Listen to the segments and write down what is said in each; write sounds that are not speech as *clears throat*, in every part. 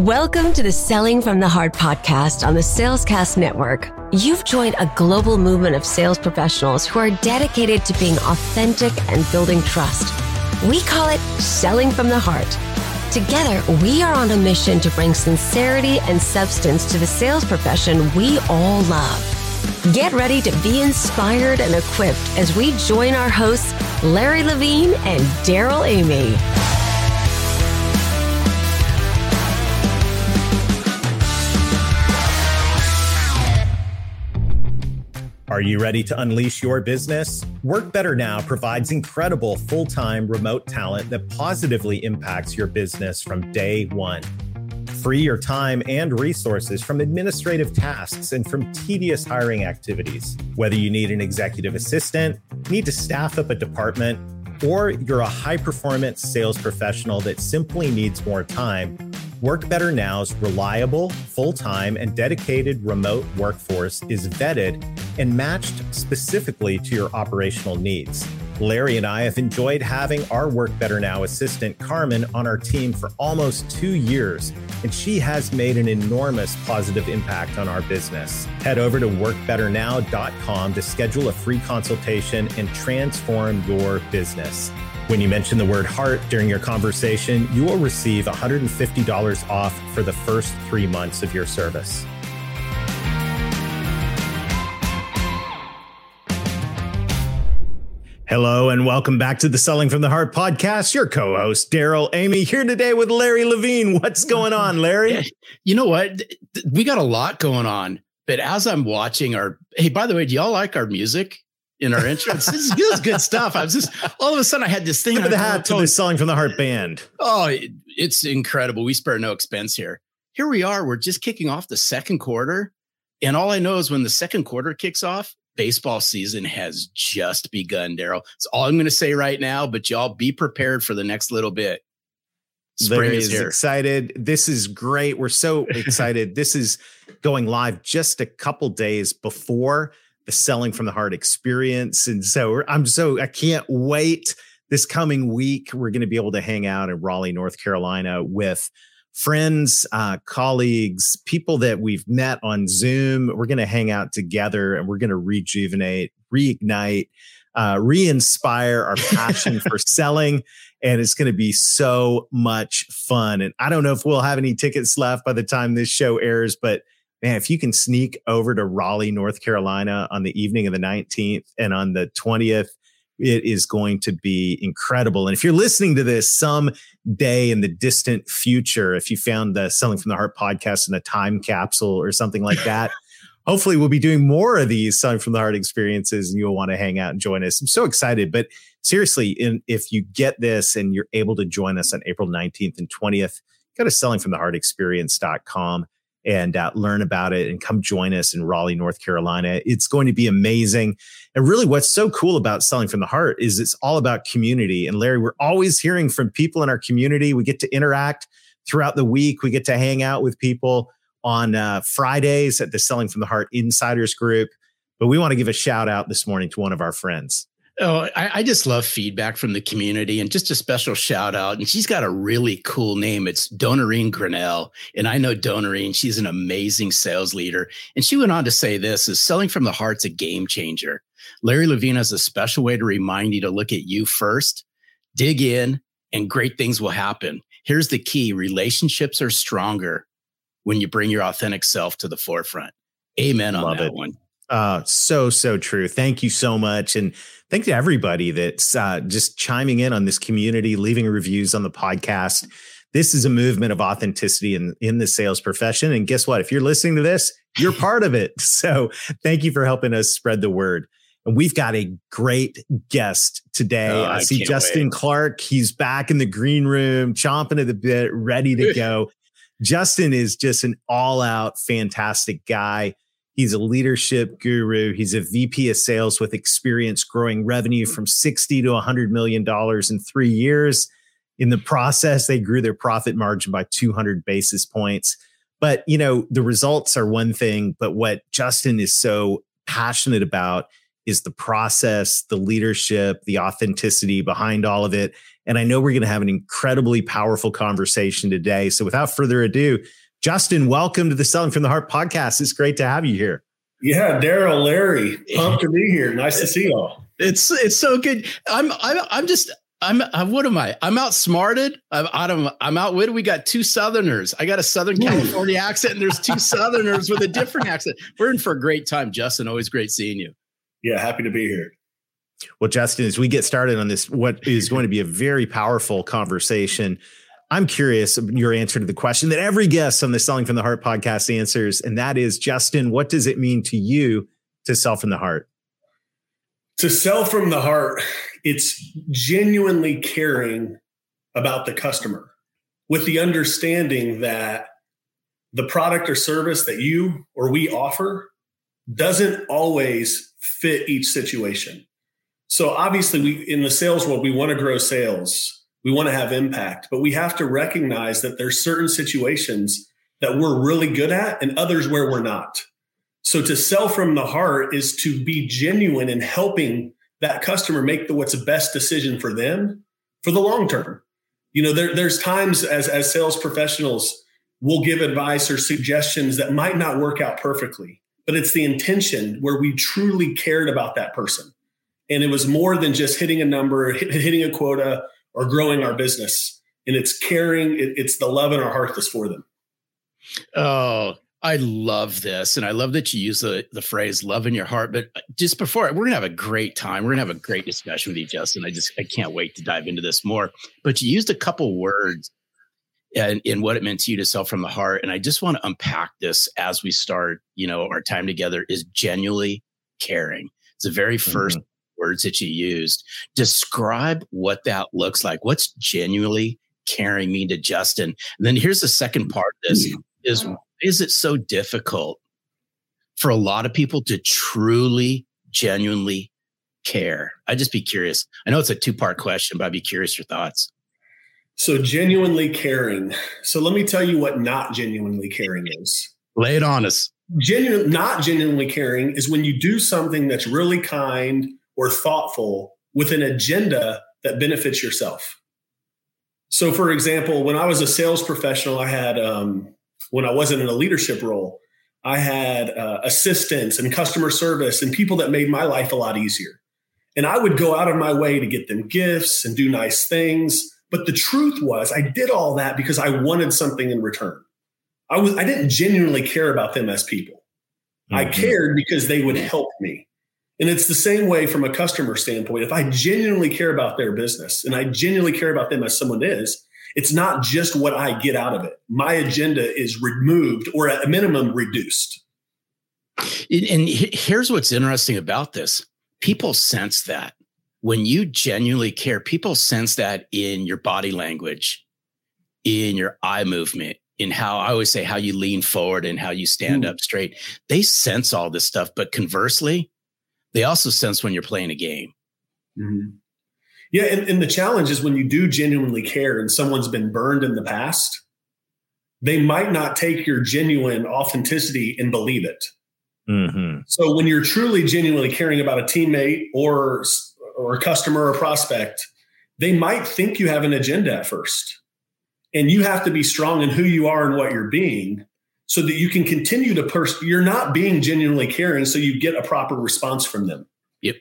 Welcome to the Selling from the Heart podcast on the Salescast Network. You've joined a global movement of sales professionals who are dedicated to being authentic and building trust. We call it Selling from the Heart. Together, we are on a mission to bring sincerity and substance to the sales profession we all love. Get ready to be inspired and equipped as we join our hosts, Larry Levine and Darrell Amy. Are you ready to unleash your business? Work Better Now provides incredible full time remote talent that positively impacts your business from day one. Free your time and resources from administrative tasks and from tedious hiring activities. Whether you need an executive assistant, need to staff up a department, or you're a high performance sales professional that simply needs more time, Work Better Now's reliable, full time, and dedicated remote workforce is vetted and matched specifically to your operational needs. Larry and I have enjoyed having our Work Better Now assistant, Carmen, on our team for almost two years, and she has made an enormous positive impact on our business. Head over to workbetternow.com to schedule a free consultation and transform your business. When you mention the word heart during your conversation, you will receive $150 off for the first three months of your service. Hello and welcome back to the Selling from the Heart podcast. Your co-host Darrell Amy here today with Larry Levine. What's going on, Larry? *laughs* You know what? We got a lot going on. But as I'm watching our, hey, by the way, do y'all like our music? In our intro. *laughs* This is, this is good stuff. I was just all of a sudden I had this thing. Tip of the hat to the Selling from the Heart band. Oh, it, it's incredible. We spare no expense here. Here we are. We're just kicking off the second quarter. And all I know is when the second quarter kicks off, baseball season has just begun, Darrell. That's all I'm going to say right now, but y'all be prepared for the next little bit. Spring is, is excited. This is great. We're so *laughs* excited. this is going live just a couple days before the selling from the heart experience. And so I'm so, I can't wait this coming week. We're going to be able to hang out in Raleigh, North Carolina with friends, uh, colleagues, people that we've met on Zoom. We're going to hang out together and we're going to rejuvenate, reignite, uh, re inspire our passion *laughs* for selling. And it's going to be so much fun. And I don't know if we'll have any tickets left by the time this show airs, but man, if you can sneak over to Raleigh, North Carolina on the evening of the 19th and on the 20th, it is going to be incredible. And if you're listening to this some day in the distant future, if you found the Selling from the Heart podcast in a time capsule or something like *laughs* that, hopefully we'll be doing more of these Selling from the Heart experiences and you'll want to hang out and join us. I'm so excited. But seriously, in, if you get this and you're able to join us on April 19th and 20th, go to sellingfromtheheartexperience.com and uh, learn about it and come join us in Raleigh, North Carolina. It's going to be amazing. And really, what's so cool about Selling from the Heart is it's all about community. And Larry, we're always hearing from people in our community. We get to interact throughout the week, we get to hang out with people on uh, Fridays at the Selling from the Heart Insiders Group. But we want to give a shout out this morning to one of our friends. Oh, I, I, just love feedback from the community and just a special shout out. And she's got a really cool name. It's Donarine Grinnell. And I know Donarine, she's an amazing sales leader. And she went on to say this is selling from the heart's a game changer. Larry Levine has a special way to remind you to look at you first, dig in, and great things will happen. Here's the key relationships are stronger when you bring your authentic self to the forefront. Amen on love that it. one. Uh, so, so true. Thank you so much. And thank you to everybody that's uh, just chiming in on this community, leaving reviews on the podcast. This is a movement of authenticity in, in the sales profession. And guess what? If you're listening to this, you're part of it. *laughs* So thank you for helping us spread the word. And we've got a great guest today. Oh, I, I, see Justin wait. Clark. He's back in the green room, chomping at the bit, ready to go. Justin is just an all out fantastic guy. He's a leadership guru. He's a VP of sales with experience growing revenue from 60 to 100 million dollars in 3 years. In the process, they grew their profit margin by 200 basis points. But, you know, the results are one thing, but what Justin is so passionate about is the process, the leadership, the authenticity behind all of it. And I know we're going to have an incredibly powerful conversation today. So without further ado, Justin, welcome to the Selling from the Heart podcast. It's great to have you here. Yeah, Darrell, Larry, pumped to be here. Nice to see y'all. It's it's so good. I'm I'm I'm just I'm, I'm what am I? I'm outsmarted. I'm out of I'm outwitted. We got two Southerners. I got a Southern hmm. California accent, and there's two Southerners with a different accent. We're in for a great time, Justin. Always great seeing you. Yeah, happy to be here. Well, Justin, as we get started on this, what is going to be a very powerful conversation, I'm curious your answer to the question that every guest on the Selling from the Heart podcast answers, and that is, Justin, what does it mean to you to sell from the heart? To sell from the heart, it's genuinely caring about the customer with the understanding that the product or service that you or we offer doesn't always fit each situation. So obviously we in the sales world we want to grow sales. We want to have impact, but we have to recognize that there's certain situations that we're really good at and others where we're not. So to sell from the heart is to be genuine in helping that customer make the what's the best decision for them for the long term. You know, there, there's times as as sales professionals we'll give advice or suggestions that might not work out perfectly, but it's the intention where we truly cared about that person. And it was more than just hitting a number, hitting a quota, or growing our business. And it's caring, it, it's the love in our heart that's for them. Oh, I love this. And I love that you use the, the phrase love in your heart. But just before, we're going to have a great time. We're going to have a great discussion with you, Justin. I just, I can't wait to dive into this more. But you used a couple words and in what it meant to you to sell from the heart. And I just want to unpack this as we start, you know, our time together is genuinely caring. It's the very 1st mm-hmm. Words that you used. Describe what that looks like. What's genuinely caring mean to Justin? And then here's the second part of this hmm. is is it so difficult for a lot of people to truly, genuinely care? I'd just be curious. I know it's a two part question, but I'd be curious your thoughts. So, genuinely caring. So, let me tell you what not genuinely caring is. Lay it on us. Genuine, not genuinely caring is when you do something that's really kind or thoughtful with an agenda that benefits yourself. So, for example, when I was a sales professional, I had um, when I wasn't in a leadership role, I had uh, assistants and customer service and people that made my life a lot easier. And I would go out of my way to get them gifts and do nice things. But the truth was, I did all that because I wanted something in return. I was I didn't genuinely care about them as people. Mm-hmm. I cared because they would help me. And it's the same way from a customer standpoint. If I genuinely care about their business and I genuinely care about them as someone is, it's not just what I get out of it. My agenda is removed or at a minimum reduced. And here's what's interesting about this people sense that when you genuinely care, people sense that in your body language, in your eye movement, in how I always say how you lean forward and how you stand mm. up straight. They sense all this stuff. But conversely, they also sense when you're playing a game. Mm-hmm. Yeah, and, and the challenge is when you do genuinely care and someone's been burned in the past, they might not take your genuine authenticity and believe it. Mm-hmm. So when you're truly genuinely caring about a teammate or or a customer or prospect, they might think you have an agenda at first. And you have to be strong in who you are and what you're being so that you can continue to pers- you're not being genuinely caring so you get a proper response from them. yep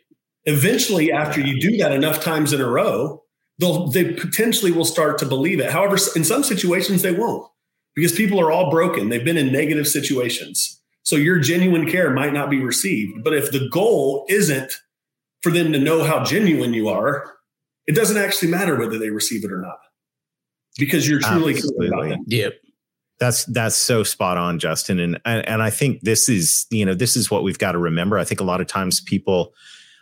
Eventually, after you do that enough times in a row, they'll they potentially will start to believe it. However, in some situations they won't because people are all broken. They've been in negative situations. So your genuine care might not be received. But if the goal isn't for them to know how genuine you are, it doesn't actually matter whether they receive it or not because you're truly about them. Yep. That's that's so spot on, Justin. And, and and I think this is you know this is what we've got to remember. I think a lot of times people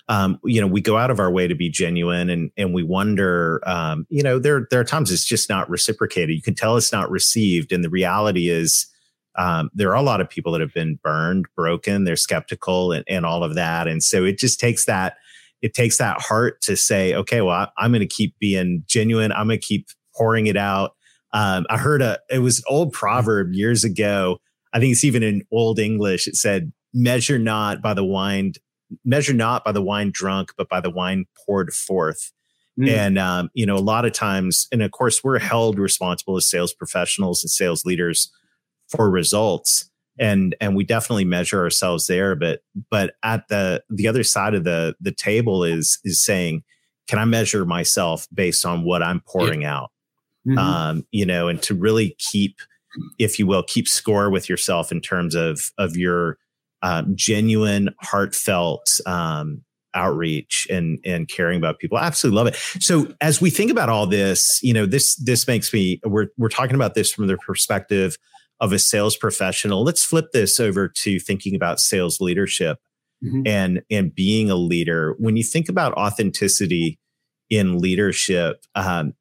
um, you know, we go out of our way to be genuine and and we wonder, um, you know, there there are times it's just not reciprocated. You can tell it's not received, and the reality is. Um, there are a lot of people that have been burned, broken, they're skeptical and, and all of that. And so it just takes that, it takes that heart to say, okay, well, I, am going to keep being genuine. I'm going to keep pouring it out. Um, I heard a, it was an old proverb years ago. I think it's even in old English. It said, measure not by the wine measure not by the wine drunk, but by the wine poured forth. Mm. And, um, you know, a lot of times, and of course, we're held responsible as sales professionals and sales leaders for results. And, and we definitely measure ourselves there. But, but at the, the other side of the, the table is, is saying, can I measure myself based on what I'm pouring yeah. out? Mm-hmm. Um, you know, and to really keep, if you will, keep score with yourself in terms of, of your, um, genuine, heartfelt, um, outreach and and caring about people. I absolutely love it. So as we think about all this, you know, this this makes me we're we're talking about this from the perspective of a sales professional. Let's flip this over to thinking about sales leadership mm-hmm. and and being a leader. When you think about authenticity in leadership, um,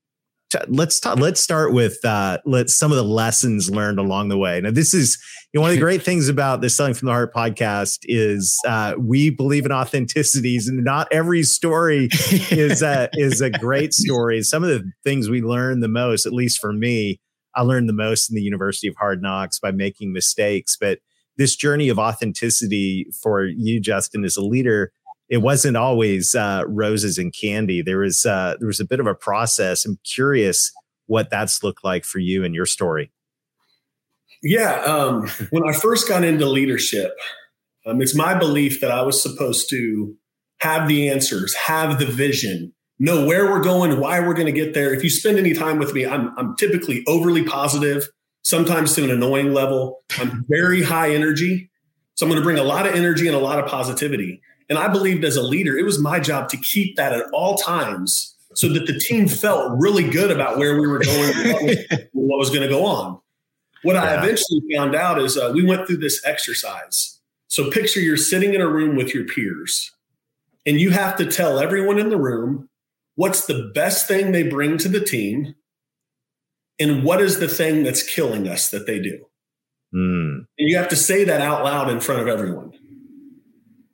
let's talk, let's start with uh, let some of the lessons learned along the way. Now, this is you know, one of the *laughs* great things about the Selling from the Heart podcast is uh, we believe in authenticities, and not every story is a, is a great story. *laughs* Some of the things we learn the most, at least for me, I learned the most in the University of Hard Knocks by making mistakes. But this journey of authenticity for you, Justin, as a leader it wasn't always uh, roses and candy. There was uh, there was a bit of a process. I'm curious what that's looked like for you and your story. Yeah, um, when I first got into leadership, um, it's my belief that I was supposed to have the answers, have the vision, know where we're going, why we're going to get there. If you spend any time with me, I'm, I'm typically overly positive, sometimes to an annoying level. I'm very high energy. So I'm going to bring a lot of energy and a lot of positivity. And I believed as a leader, it was my job to keep that at all times so that the team felt really good about where we were going what was *laughs* going to go on. What yeah. I eventually found out is uh, we went through this exercise. So picture you're sitting in a room with your peers, and you have to tell everyone in the room what's the best thing they bring to the team and what is the thing that's killing us that they do. Mm. And you have to say that out loud in front of everyone.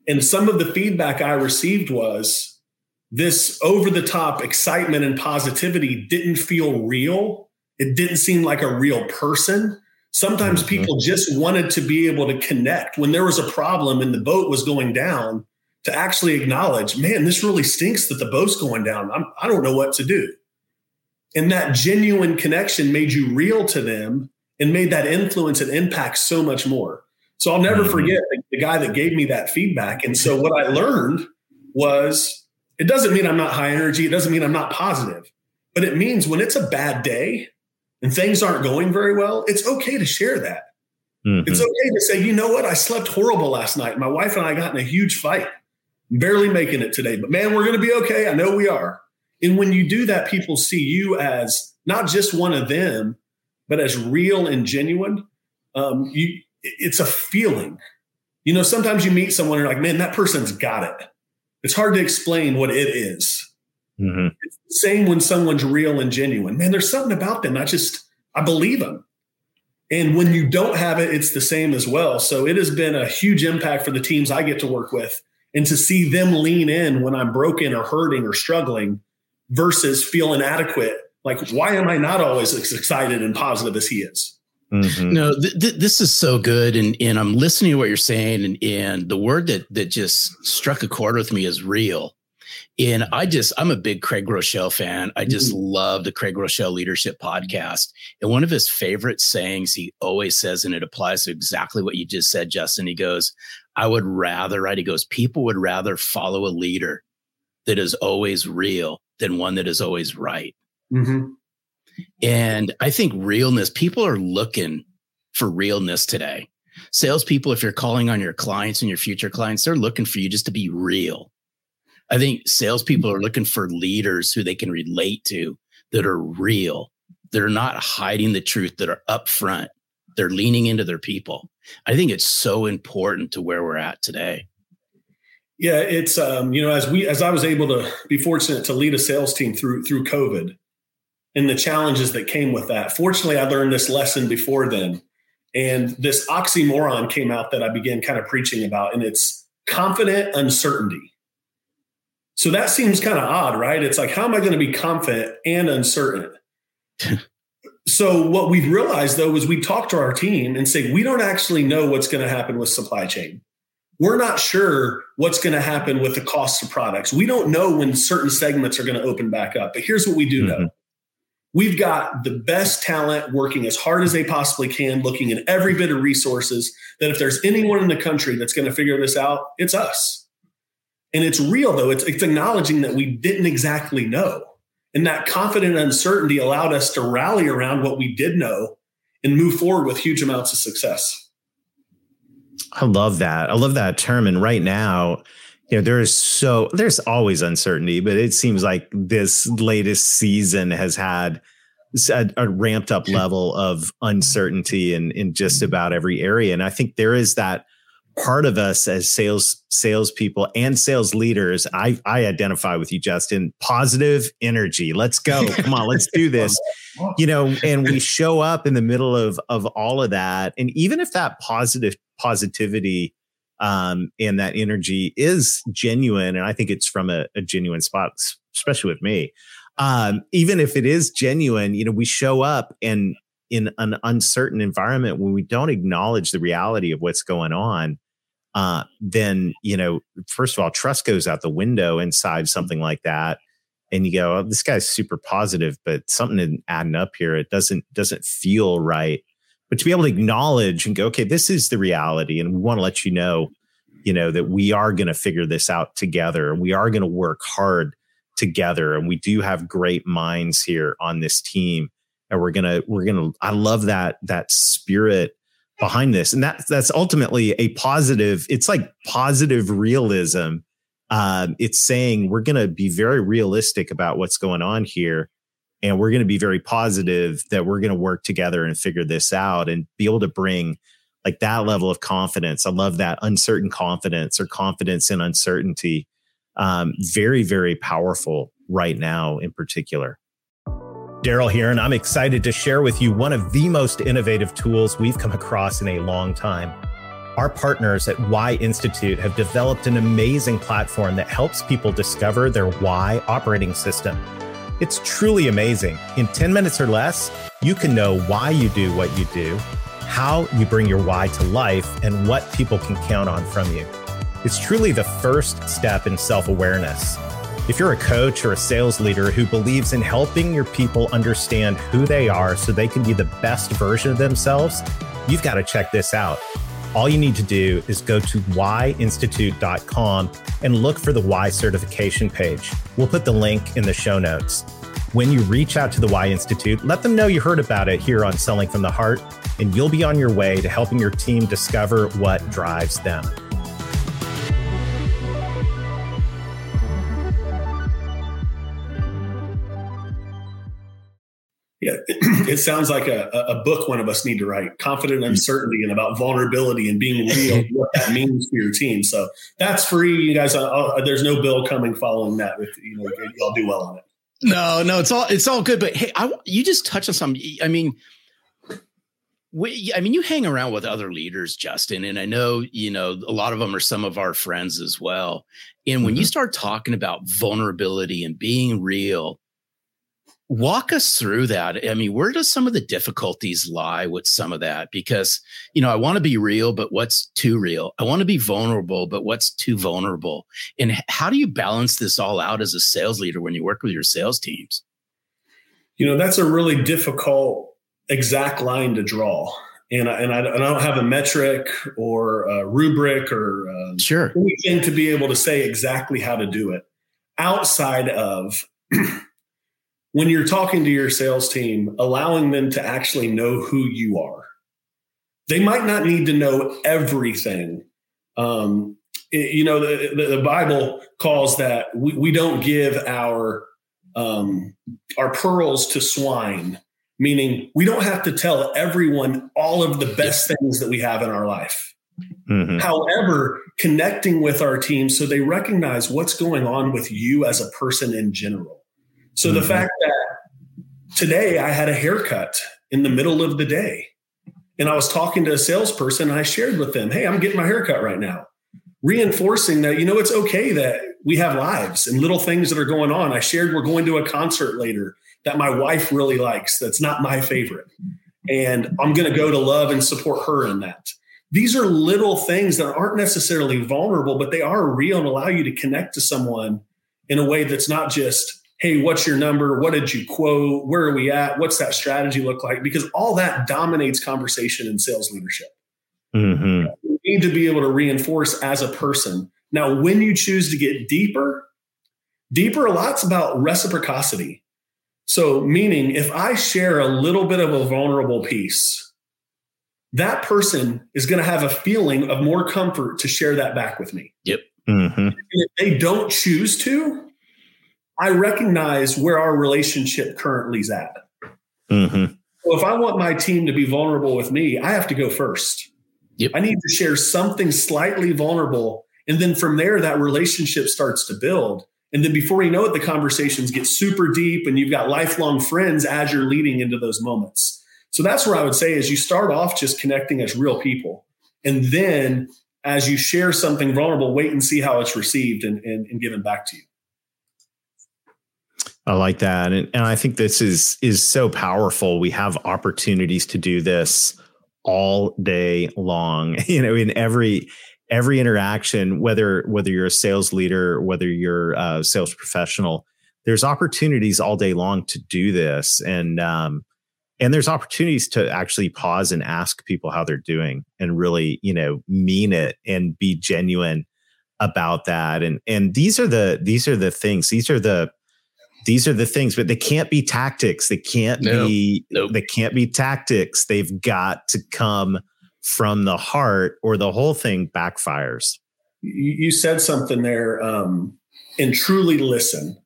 And some of the feedback I received was this over the top excitement and positivity didn't feel real. It didn't seem like a real person. Sometimes mm-hmm. people just wanted to be able to connect when there was a problem and the boat was going down to actually acknowledge, man, this really stinks that the boat's going down. I'm, I do not know what to do. And that genuine connection made you real to them and made that influence and impact so much more. So I'll never mm-hmm. forget the, the guy that gave me that feedback. And so what I learned was it doesn't mean I'm not high energy. It doesn't mean I'm not positive, but it means when it's a bad day and things aren't going very well, it's okay to share that. Mm-hmm. It's okay to say, you know what? I slept horrible last night. My wife and I got in a huge fight, barely making it today, but man, we're going to be okay. I know we are. And when you do that, people see you as not just one of them, but as real and genuine. Um, you, it's a feeling. You know, sometimes you meet someone and you're like, man, that person's got it. It's hard to explain what it is. Mm-hmm. It's the same when someone's real and genuine. Man, there's something about them. I just, I believe them. And when you don't have it, it's the same as well. So it has been a huge impact for the teams I get to work with and to see them lean in when I'm broken or hurting or struggling versus feel inadequate. Like, why am I not always as excited and positive as he is? Mm-hmm. No, th- th- this is so good, and and I'm listening to what you're saying, and and the word that that just struck a chord with me is real. And I just I'm a big Craig Groeschel fan. I just mm-hmm. love the Craig Groeschel Leadership Podcast. And one of his favorite sayings he always says, and it applies to exactly what you just said, Justin. He goes, "I would rather," right? He goes, "People would rather follow a leader that is always real than one that is always right." Mm-hmm. And I think realness, people are looking for realness today. Salespeople, if you're calling on your clients and your future clients, they're looking for you just to be real. I think salespeople are looking for leaders who they can relate to that are real, that are not hiding the truth, that are upfront, they're leaning into their people. I think it's so important to where we're at today. Yeah, it's um, you know, as we as I was able to be fortunate to lead a sales team through through COVID, and the challenges that came with that. Fortunately, I learned this lesson before then. And this oxymoron came out that I began kind of preaching about, and it's confident uncertainty. So that seems kind of odd, right? It's like, how am I going to be confident and uncertain? *laughs* so what we've realized though is we talk to our team and say, we don't actually know what's going to happen with supply chain. we're not sure what's going to happen with the cost of products. We don't know when certain segments are going to open back up. But here's what we do mm-hmm. know we've got the best talent working as hard as they possibly can, looking at every bit of resources. That if there's anyone in the country that's going to figure this out, it's us. And it's real, though. It's, it's acknowledging that we didn't exactly know. And that confident uncertainty allowed us to rally around what we did know and move forward with huge amounts of success. I love that. I love that term. And right now, you know, there is so there's always uncertainty, but it seems like this latest season has had a, a ramped up level of uncertainty in in just about every area. And I think there is that part of us as sales salespeople and sales leaders. I I identify with you, Justin. Positive energy. Let's go. Come on, let's do this. You know, and we show up in the middle of of all of that, and even if that positive positivity um, and that energy is genuine, and I think it's from a, a genuine spot, especially with me. Um, even if it is genuine, you know, we show up and in an uncertain environment when we don't acknowledge the reality of what's going on, uh, then you know, first of all, trust goes out the window inside something like that, and you go, oh, "This guy's super positive, but something isn't adding up here. It doesn't doesn't feel right." But to be able to acknowledge and go, okay, this is the reality, and we want to let you know, you know, that we are going to figure this out together, and we are going to work hard together, and we do have great minds here on this team, and we're gonna, we're gonna. I love that that spirit behind this, and that that's ultimately a positive. It's like positive realism. Um, it's saying we're going to be very realistic about what's going on here and we're going to be very positive that we're going to work together and figure this out and be able to bring like that level of confidence. I love that uncertain confidence or confidence in uncertainty. Um, very, very powerful right now in particular. Darrell here, and I'm excited to share with you one of the most innovative tools we've come across in a long time. Our partners at Why Institute have developed an amazing platform that helps people discover their why operating system it's truly amazing. In 10 minutes or less, you can know why you do what you do, how you bring your why to life, and what people can count on from you. It's truly the first step in self awareness. If you're a coach or a sales leader who believes in helping your people understand who they are so they can be the best version of themselves, you've got to check this out. All you need to do is go to whyinstitute.com and look for the Why certification page. We'll put the link in the show notes. When you reach out to the Why Institute, let them know you heard about it here on Selling from the Heart, and you'll be on your way to helping your team discover what drives them. Yeah, *clears throat* it sounds like a, a book one of us need to write confident uncertainty and about vulnerability and being real, what that means for your team. So that's free. You guys, uh, there's no bill coming following that. If you know, y'all do well on it. No, no, it's all it's all good. But hey, I, you just touched on something. I mean, we, I mean, you hang around with other leaders, Justin, and I know you know a lot of them are some of our friends as well. And when mm-hmm. you start talking about vulnerability and being real, walk us through that. I mean where does some of the difficulties lie with some of that? Because you know i want to be real but what's too real? I want to be vulnerable but what's too vulnerable? And how do you balance this all out as a sales leader when you work with your sales teams? You know that's a really difficult exact line to draw. And I, and I, and I don't have a metric or a rubric or um, sure. anything to be able to say exactly how to do it. Outside of *clears throat* when you're talking to your sales team, allowing them to actually know who you are. They might not need to know everything. Um, it, you know, the, the, the, Bible calls that we, we don't give our um, our pearls to swine, meaning we don't have to tell everyone all of the best things that we have in our life. Mm-hmm. However, connecting with our team so they recognize what's going on with you as a person in general so mm-hmm. the fact that today I had a haircut in the middle of the day and I was talking to a salesperson and I shared with them, Hey, I'm getting my haircut right now. Reinforcing that, you know, it's okay that we have lives and little things that are going on. I shared we're going to a concert later that my wife really likes. That's not my favorite. And I'm going to go to love and support her in that. these are little things that aren't necessarily vulnerable, but they are real and allow you to connect to someone in a way that's not just, hey, what's your number? What did you quote? Where are we at? What's that strategy look like? Because all that dominates conversation in sales leadership. Mm-hmm. You need to be able to reinforce as a person. Now, when you choose to get deeper, deeper a lot's about reciprocity. So, meaning if I share a little bit of a vulnerable piece, that person is going to have a feeling of more comfort to share that back with me. Yep. Mm-hmm. if they don't choose to, I recognize where our relationship currently is at. Mm-hmm. So if I want my team to be vulnerable with me, I have to go first. Yep. I need to share something slightly vulnerable. And then from there, that relationship starts to build. And then before you know it, the conversations get super deep and you've got lifelong friends as you're leading into those moments. So that's where I would say is you start off just connecting as real people. And then as you share something vulnerable, wait and see how it's received and, and, and given back to you. I like that. And, and I think this is is so powerful. We have opportunities to do this all day long. *laughs* You know, in every every interaction, whether whether you're a sales leader, whether you're a sales professional, there's opportunities all day long to do this. And um, and there's opportunities to actually pause and ask people how they're doing and really you know mean it and be genuine about that and and these are the these are the things these are the these are the things but they can't be tactics they can't no, be nope. they can't be tactics they've got to come from the heart or the whole thing backfires you said something there um and truly listen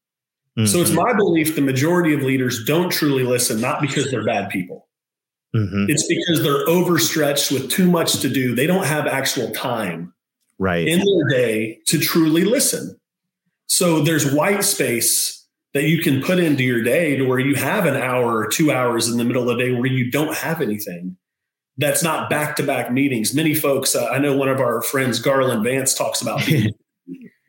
Mm-hmm. So it's mm-hmm. my belief the majority of leaders don't truly listen, not because they're bad people. Mm-hmm. It's because they're overstretched with too much to do. They don't have actual time right. in their day to truly listen. So there's white space that you can put into your day to where you have an hour or two hours in the middle of the day where you don't have anything. That's not back to back meetings. Many folks, uh, I know one of our friends, Garland Vance, talks about *laughs*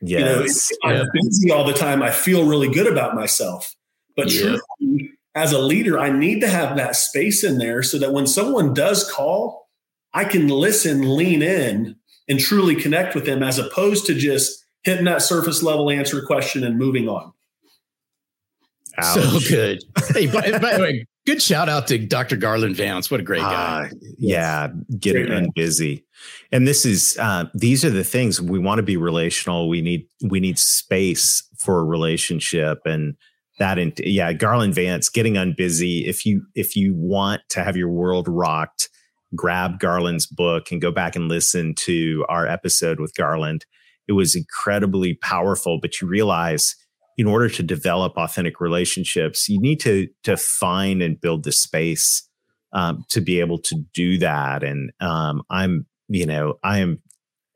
Yes. You know, I'm busy all the time. I feel really good about myself. But yeah. truly, as a leader, I need to have that space in there so that when someone does call, I can listen, lean in, and truly connect with them as opposed to just hitting that surface level answer question and moving on. Ouch. So good. hey, *laughs* by, by, the way, good shout out to Dr. Garland Vance. What a great guy. Uh, yeah, getting busy and this is uh, these are the things we want to be relational we need we need space for a relationship and that and yeah garland vance getting unbusy if you if you want to have your world rocked grab garland's book and go back and listen to our episode with garland it was incredibly powerful but you realize in order to develop authentic relationships you need to to find and build the space um, to be able to do that. And um, i'm you know, I am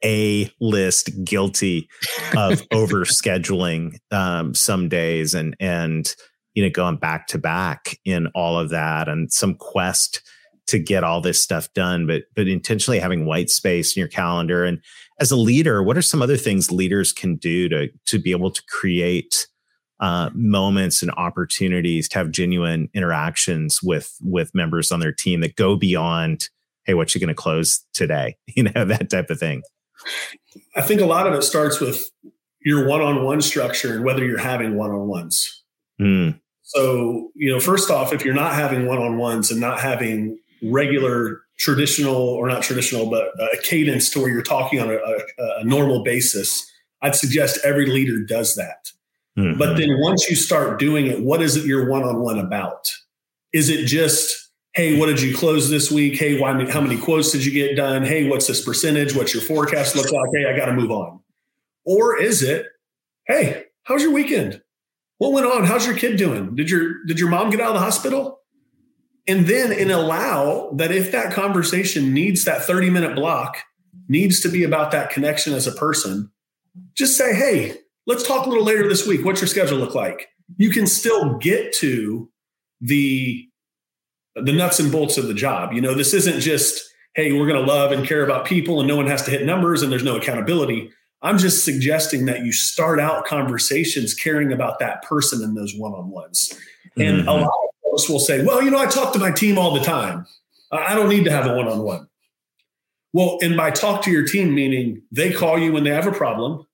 a list guilty of *laughs* over scheduling um, some days and and you know going back to back in all of that. And some quest to get all this stuff done but but intentionally having white space in your calendar and as a leader what are some other things leaders can do to to be able to create uh, moments and opportunities to have genuine interactions with with members on their team that go beyond hey, what you going to close today? *laughs* You know, that type of thing. I think a lot of it starts with your one-on-one structure and whether you're having one-on-ones. Mm. So, you know, first off, if you're not having one-on-ones and not having regular traditional or not traditional, but a cadence to where you're talking on a, a, a normal basis, I'd suggest every leader does that. Mm-hmm. But then once you start doing it, what is it you're one-on-one about? Is it just hey, what did you close this week? Hey, why, how many quotes did you get done? Hey, what's this percentage? What's your forecast look like? Hey, I got to move on. Or is it, hey, how's your weekend? What went on? How's your kid doing? Did your did your mom get out of the hospital? And then and allow that if that conversation needs that 30 minute block, needs to be about that connection as a person, just say, hey, let's talk a little later this week. What's your schedule look like? You can still get to the the nuts and bolts of the job. You know, this isn't just, hey, we're going to love and care about people and no one has to hit numbers and there's no accountability. I'm just suggesting that you start out conversations caring about that person in those one on ones. And mm-hmm. a us will say, well, you know, I talk to my team all the time. I don't need to have a one on one. Well, and by talk to your team, meaning they call you when they have a problem.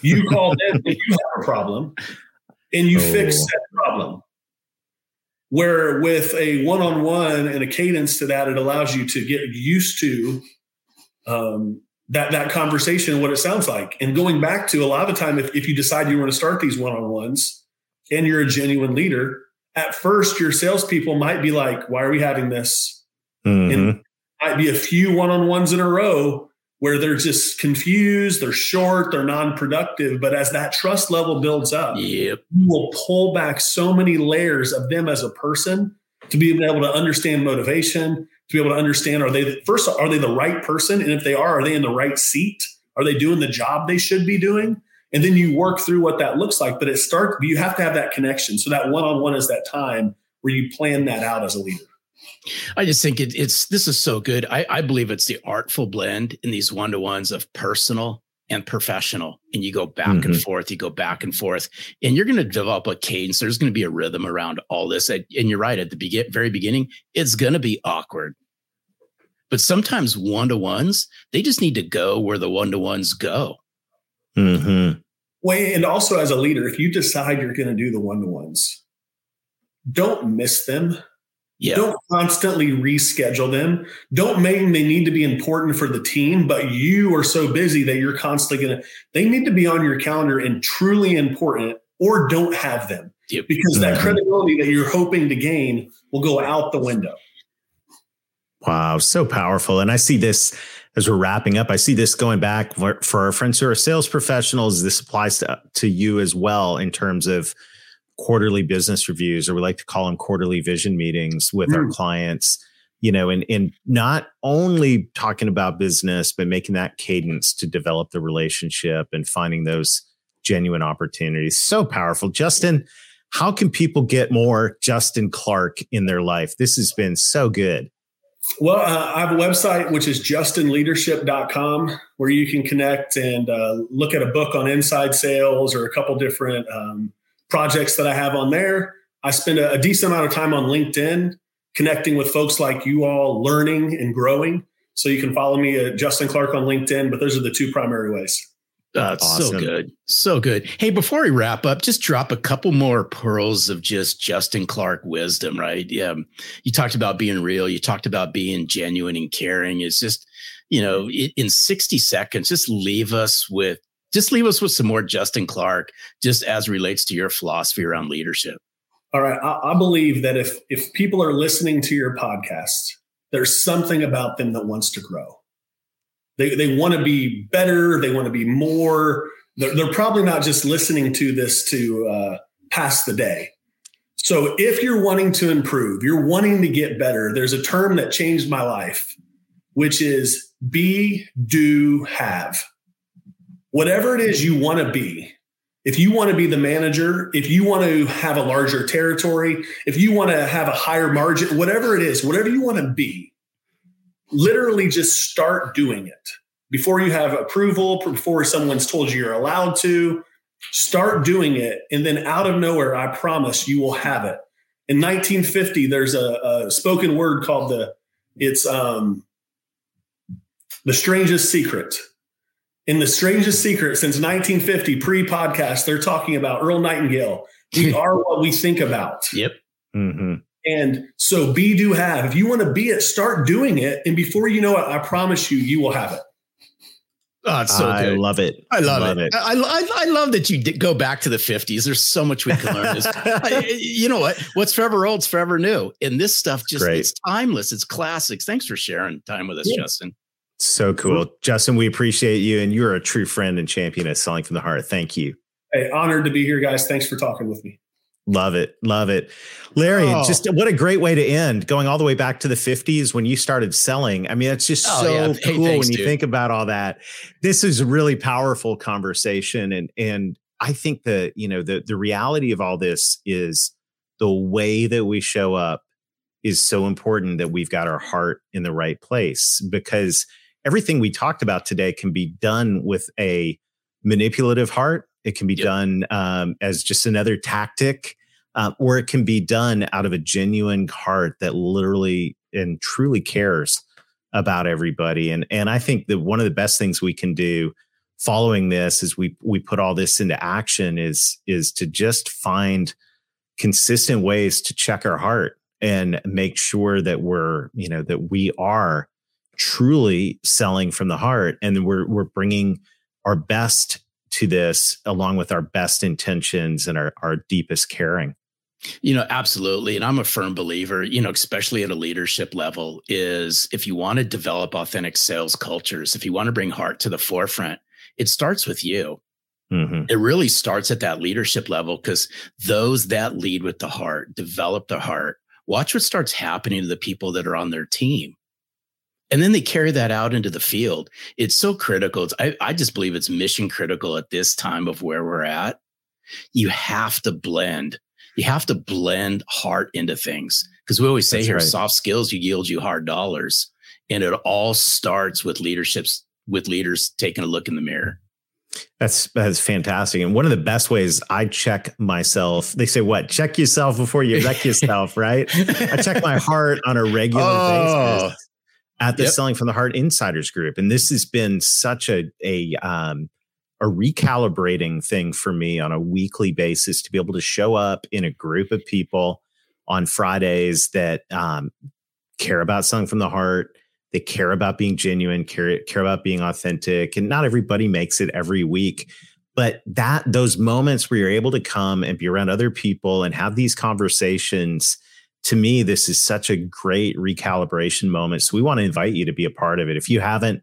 you *laughs* call them when you have a problem, and you oh. fix that problem. Where with a one on one and a cadence to that, it allows you to get used to um, that that conversation what it sounds like. And going back to a lot of the time, if, if you decide you want to start these one on ones and you're a genuine leader, at first your salespeople might be like, "Why are we having this?" Mm-hmm. And might be a few one on ones in a row where they're just confused, they're short, they're non-productive. But as that trust level builds up, yep. you will pull back so many layers of them as a person to be able to understand motivation, to be able to understand are they first are they the right person, and if they are, are they in the right seat? Are they doing the job they should be doing? And then you work through what that looks like. But it starts. You have to have that connection. So that one-on-one is that time where you plan that out as a leader. I just think it, it's this is so good. I, I believe it's the artful blend in these one to ones of personal and professional. And you go back mm-hmm. and forth, you go back and forth, and you're going to develop a cadence. There's going to be a rhythm around all this. And you're right at the begin, very beginning, it's going to be awkward. But sometimes one to ones, they just need to go where the one to ones go. Mm-hmm. Well, and also as a leader, if you decide you're going to do the one to ones, don't miss them yeah. Don't constantly reschedule them. Don't make them they need to be important for the team, but you are so busy that you're constantly going to, they need to be on your calendar and truly important or don't have them yep. because that mm-hmm. credibility that you're hoping to gain will go out the window. Wow, so powerful. And I see this as we're wrapping up. I see this going back for, for our friends who are sales professionals. This applies to, to you as well in terms of quarterly business reviews, or we like to call them quarterly vision meetings with mm. our clients, you know, and, and not only talking about business, but making that cadence to develop the relationship and finding those genuine opportunities. So powerful. Justin, how can people get more Justin Clark in their life? This has been so good. Well, uh, I have a website, which is justinleadership.com, where you can connect and uh, look at a book on inside sales or a couple different um, projects that I have on there. I spend a, a decent amount of time on LinkedIn connecting with folks like you all, learning and growing. So you can follow me at Justin Clark on LinkedIn, but those are the two primary ways. That's awesome. so good. So good. Hey, before we wrap up, just drop a couple more pearls of just Justin Clark wisdom, right? Yeah. Um, you talked about being real. You talked about being genuine and caring. It's just, you know, in 60 seconds, just leave us with just leave us with some more Justin Clark, just as relates to your philosophy around leadership. All right. I, I believe that if if people are listening to your podcast, there's something about them that wants to grow. They they want to be better. They want to be more. They're, they're probably not just listening to this to uh, pass the day. So if you're wanting to improve, you're wanting to get better. There's a term that changed my life, which is be, do, have whatever it is you want to be, if you want to be the manager, if you want to have a larger territory, if you want to have a higher margin, whatever it is, whatever you want to be, literally just start doing it before you have approval, before someone's told you you're allowed to. Start doing it. And then out of nowhere, I promise you will have it. In 1950, there's a, a spoken word called the, it's um, the strangest secret in the strangest secret since 1950 pre-podcast they're talking about earl nightingale we *laughs* are what we think about yep mm-hmm. And so be do have if you want to be it start doing it and before you know it i promise you you will have it Oh, it's so I good. love it. I love, love it. it. I, I, I, love that you go back to the 50s. There's so much we can learn. *laughs* I, you know what? What's forever old is forever new. And this stuff just Great. it's timeless. It's classics. Thanks for sharing time with us, yeah. Justin. So cool. Justin, we appreciate you and you're a true friend and champion at Selling from the Heart. Thank you. Hey, honored to be here, guys. Thanks for talking with me. Love it. Love it. Larry, oh. just what a great way to end, going all the way back to the 50s when you started selling. I mean, it's just oh, so yeah. hey, cool thanks, when you dude. think about all that. This is a really powerful conversation. And and I think that, you know, the the reality of all this is the way that we show up is so important that we've got our heart in the right place because everything we talked about today can be done with a manipulative heart. It can be yep. done um, as just another tactic, uh, or it can be done out of a genuine heart that literally and truly cares about everybody. And and I think that one of the best things we can do following this is we we put all this into action is is to just find consistent ways to check our heart and make sure that we're you know that we are truly selling from the heart and we're we're bringing our best to this along with our best intentions and our, our deepest caring you know, absolutely. And I'm a firm believer, you know, especially at a leadership level, is if you want to develop authentic sales cultures, if you want to bring heart to the forefront, it starts with you. Mm-hmm. It really starts at that leadership level because those that lead with the heart, develop the heart, watch what starts happening to the people that are on their team. And then they carry that out into the field. It's so critical. It's, I, I just believe it's mission critical at this time of where we're at. You have to blend you have to blend heart into things because we always say That's here right. soft skills you yield you hard dollars and it all starts with leaderships with leaders taking a look in the mirror that's that's fantastic. And one of the best ways I check myself, they say what? Check yourself before you wreck yourself, right? I check my *laughs* heart on a regular oh, basis at the yep. Selling from the Heart Insiders group. And this has been such a a um a recalibrating thing for me on a weekly basis to be able to show up in a group of people on Fridays that um, care about selling from the heart. They care about being genuine, care, care about being authentic. And not everybody makes it every week. But that those moments where you're able to come and be around other people and have these conversations, to me, this is such a great recalibration moment. So we want to invite you to be a part of it. If you haven't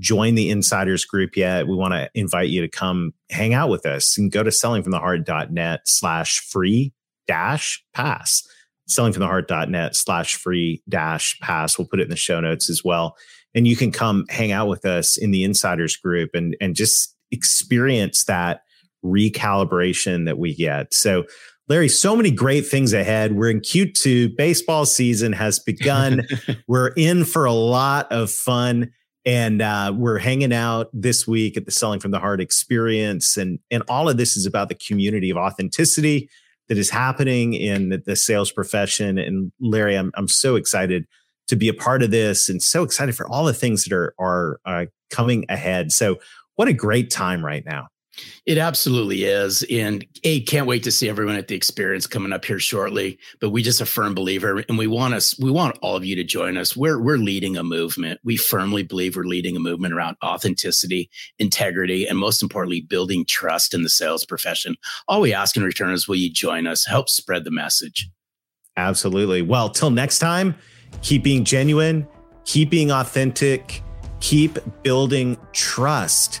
join the insiders group yet, we want to invite you to come hang out with us and go to sellingfromtheheart.net slash free dash pass. Sellingfromtheheart.net slash free dash pass. We'll put it in the show notes as well. And you can come hang out with us in the insiders group and, and just experience that recalibration that we get. So Larry, so many great things ahead. We're in Q2. Baseball season has begun. *laughs* We're in for a lot of fun and uh, we're hanging out this week at the selling from the heart experience and and all of this is about the community of authenticity that is happening in the, sales profession. And larry I'm, I'm so excited to be a part of this and so excited for all the things that are are uh, coming ahead. So what a great time right now it absolutely is. And A, can't wait to see everyone at the experience coming up here shortly. But we just a firm believer and we want us, we want all of you to join us. We're we're leading a movement. We firmly believe we're leading a movement around authenticity, integrity, and most importantly, building trust in the sales profession. All we ask in return is will you join us, help spread the message? Absolutely. Well, till next time, keep being genuine, keep being authentic, keep building trust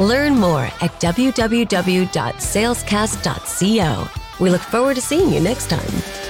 Learn more at www.salescast.co. We look forward to seeing you next time.